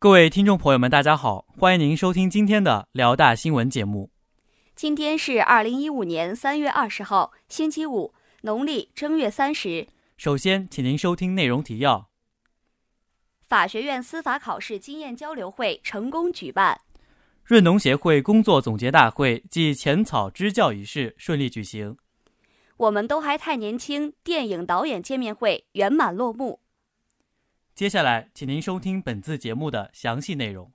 各位听众朋友们，大家好，欢迎您收听今天的辽大新闻节目。今天是二零一五年三月二十号，星期五，农历正月三十。首先，请您收听内容提要：法学院司法考试经验交流会成功举办；润农协会工作总结大会暨浅草支教仪式顺利举行；我们都还太年轻电影导演见面会圆满落幕。接下来，请您收听本次节目的详细内容。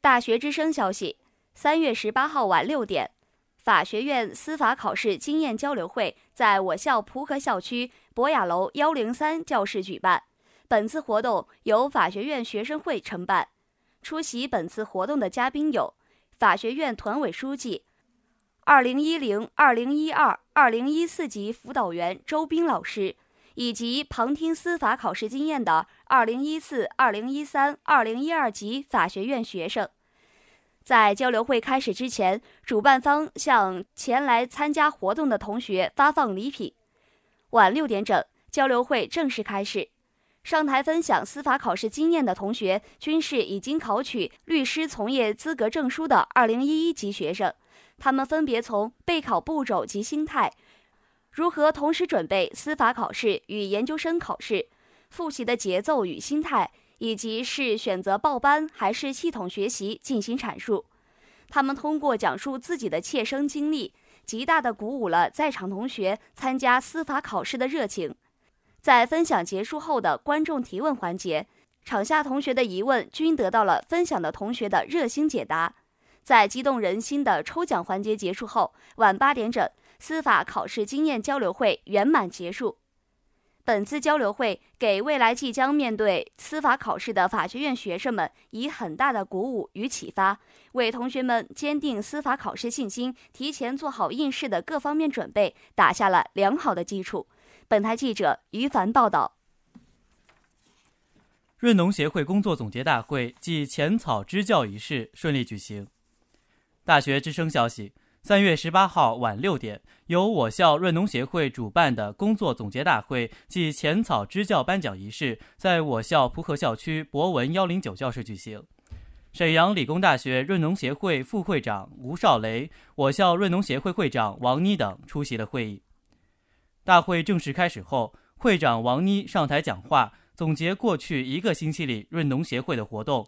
大学之声消息：三月十八号晚六点，法学院司法考试经验交流会在我校蒲河校区博雅楼幺零三教室举办。本次活动由法学院学生会承办。出席本次活动的嘉宾有法学院团委书记、二零一零、二零一二、二零一四级辅导员周斌老师。以及旁听司法考试经验的2014、2013、2012级法学院学生，在交流会开始之前，主办方向前来参加活动的同学发放礼品。晚六点整，交流会正式开始。上台分享司法考试经验的同学，均是已经考取律师从业资格证书的2011级学生，他们分别从备考步骤及心态。如何同时准备司法考试与研究生考试？复习的节奏与心态，以及是选择报班还是系统学习进行阐述。他们通过讲述自己的切身经历，极大的鼓舞了在场同学参加司法考试的热情。在分享结束后的观众提问环节，场下同学的疑问均得到了分享的同学的热心解答。在激动人心的抽奖环节结束后，晚八点整。司法考试经验交流会圆满结束。本次交流会给未来即将面对司法考试的法学院学生们以很大的鼓舞与启发，为同学们坚定司法考试信心、提前做好应试的各方面准备打下了良好的基础。本台记者于凡报道。润农协会工作总结大会暨浅草支教仪式顺利举行。大学之声消息。三月十八号晚六点，由我校润农协会主办的工作总结大会暨浅草支教颁奖仪式，在我校蒲河校区博文幺零九教室举行。沈阳理工大学润农协会副会长吴少雷、我校润农协会会长王妮等出席了会议。大会正式开始后，会长王妮上台讲话，总结过去一个星期里润农协会的活动，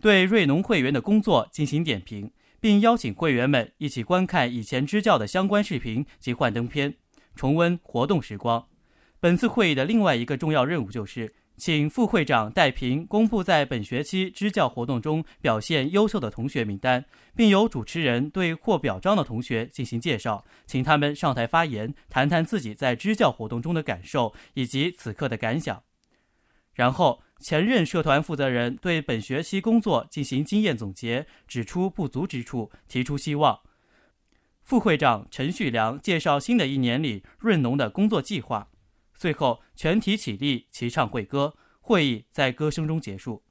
对瑞农会员的工作进行点评。并邀请会员们一起观看以前支教的相关视频及幻灯片，重温活动时光。本次会议的另外一个重要任务就是，请副会长戴平公布在本学期支教活动中表现优秀的同学名单，并由主持人对获表彰的同学进行介绍，请他们上台发言，谈谈自己在支教活动中的感受以及此刻的感想。然后。前任社团负责人对本学期工作进行经验总结，指出不足之处，提出希望。副会长陈旭良介绍新的一年里润农的工作计划。最后，全体起立齐唱会歌，会议在歌声中结束。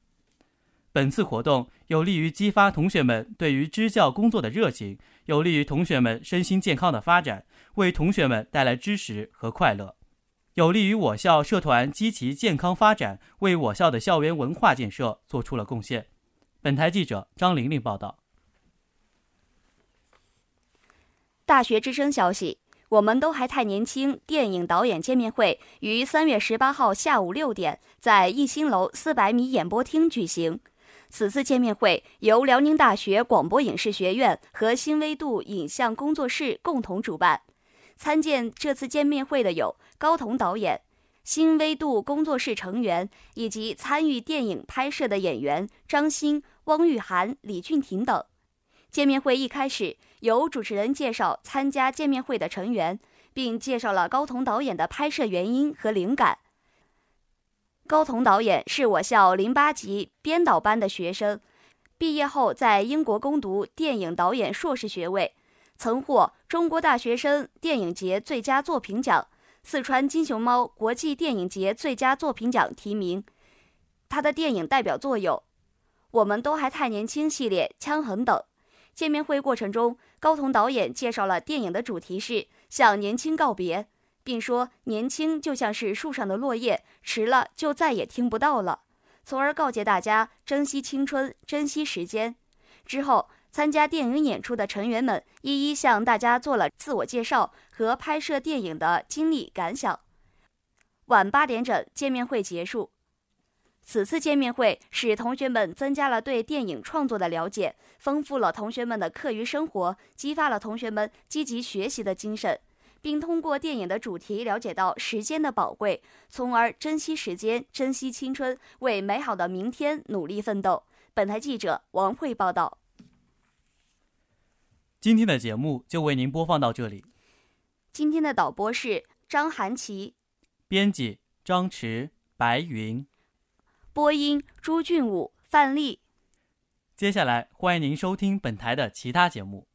本次活动有利于激发同学们对于支教工作的热情，有利于同学们身心健康的发展，为同学们带来知识和快乐。有利于我校社团积极健康发展，为我校的校园文化建设做出了贡献。本台记者张玲玲报道。大学之声消息：我们都还太年轻电影导演见面会于三月十八号下午六点在逸兴楼四百米演播厅举行。此次见面会由辽宁大学广播影视学院和新维度影像工作室共同主办。参见这次见面会的有。高彤导演、新微度工作室成员以及参与电影拍摄的演员张欣、汪玉涵、李俊廷等。见面会一开始，由主持人介绍参加见面会的成员，并介绍了高彤导演的拍摄原因和灵感。高彤导演是我校零八级编导班的学生，毕业后在英国攻读电影导演硕士学位，曾获中国大学生电影节最佳作品奖。四川金熊猫国际电影节最佳作品奖提名，他的电影代表作有《我们都还太年轻》系列、《枪痕》等。见面会过程中，高彤导演介绍了电影的主题是向年轻告别，并说年轻就像是树上的落叶，迟了就再也听不到了。从而告诫大家珍惜青春、珍惜时间。之后，参加电影演出的成员们一一向大家做了自我介绍和拍摄电影的经历感想。晚八点整，见面会结束。此次见面会使同学们增加了对电影创作的了解，丰富了同学们的课余生活，激发了同学们积极学习的精神，并通过电影的主题了解到时间的宝贵，从而珍惜时间、珍惜青春，为美好的明天努力奋斗。本台记者王慧报道。今天的节目就为您播放到这里。今天的导播是张涵琪，编辑张弛、白云。播音：朱俊武、范丽。接下来，欢迎您收听本台的其他节目。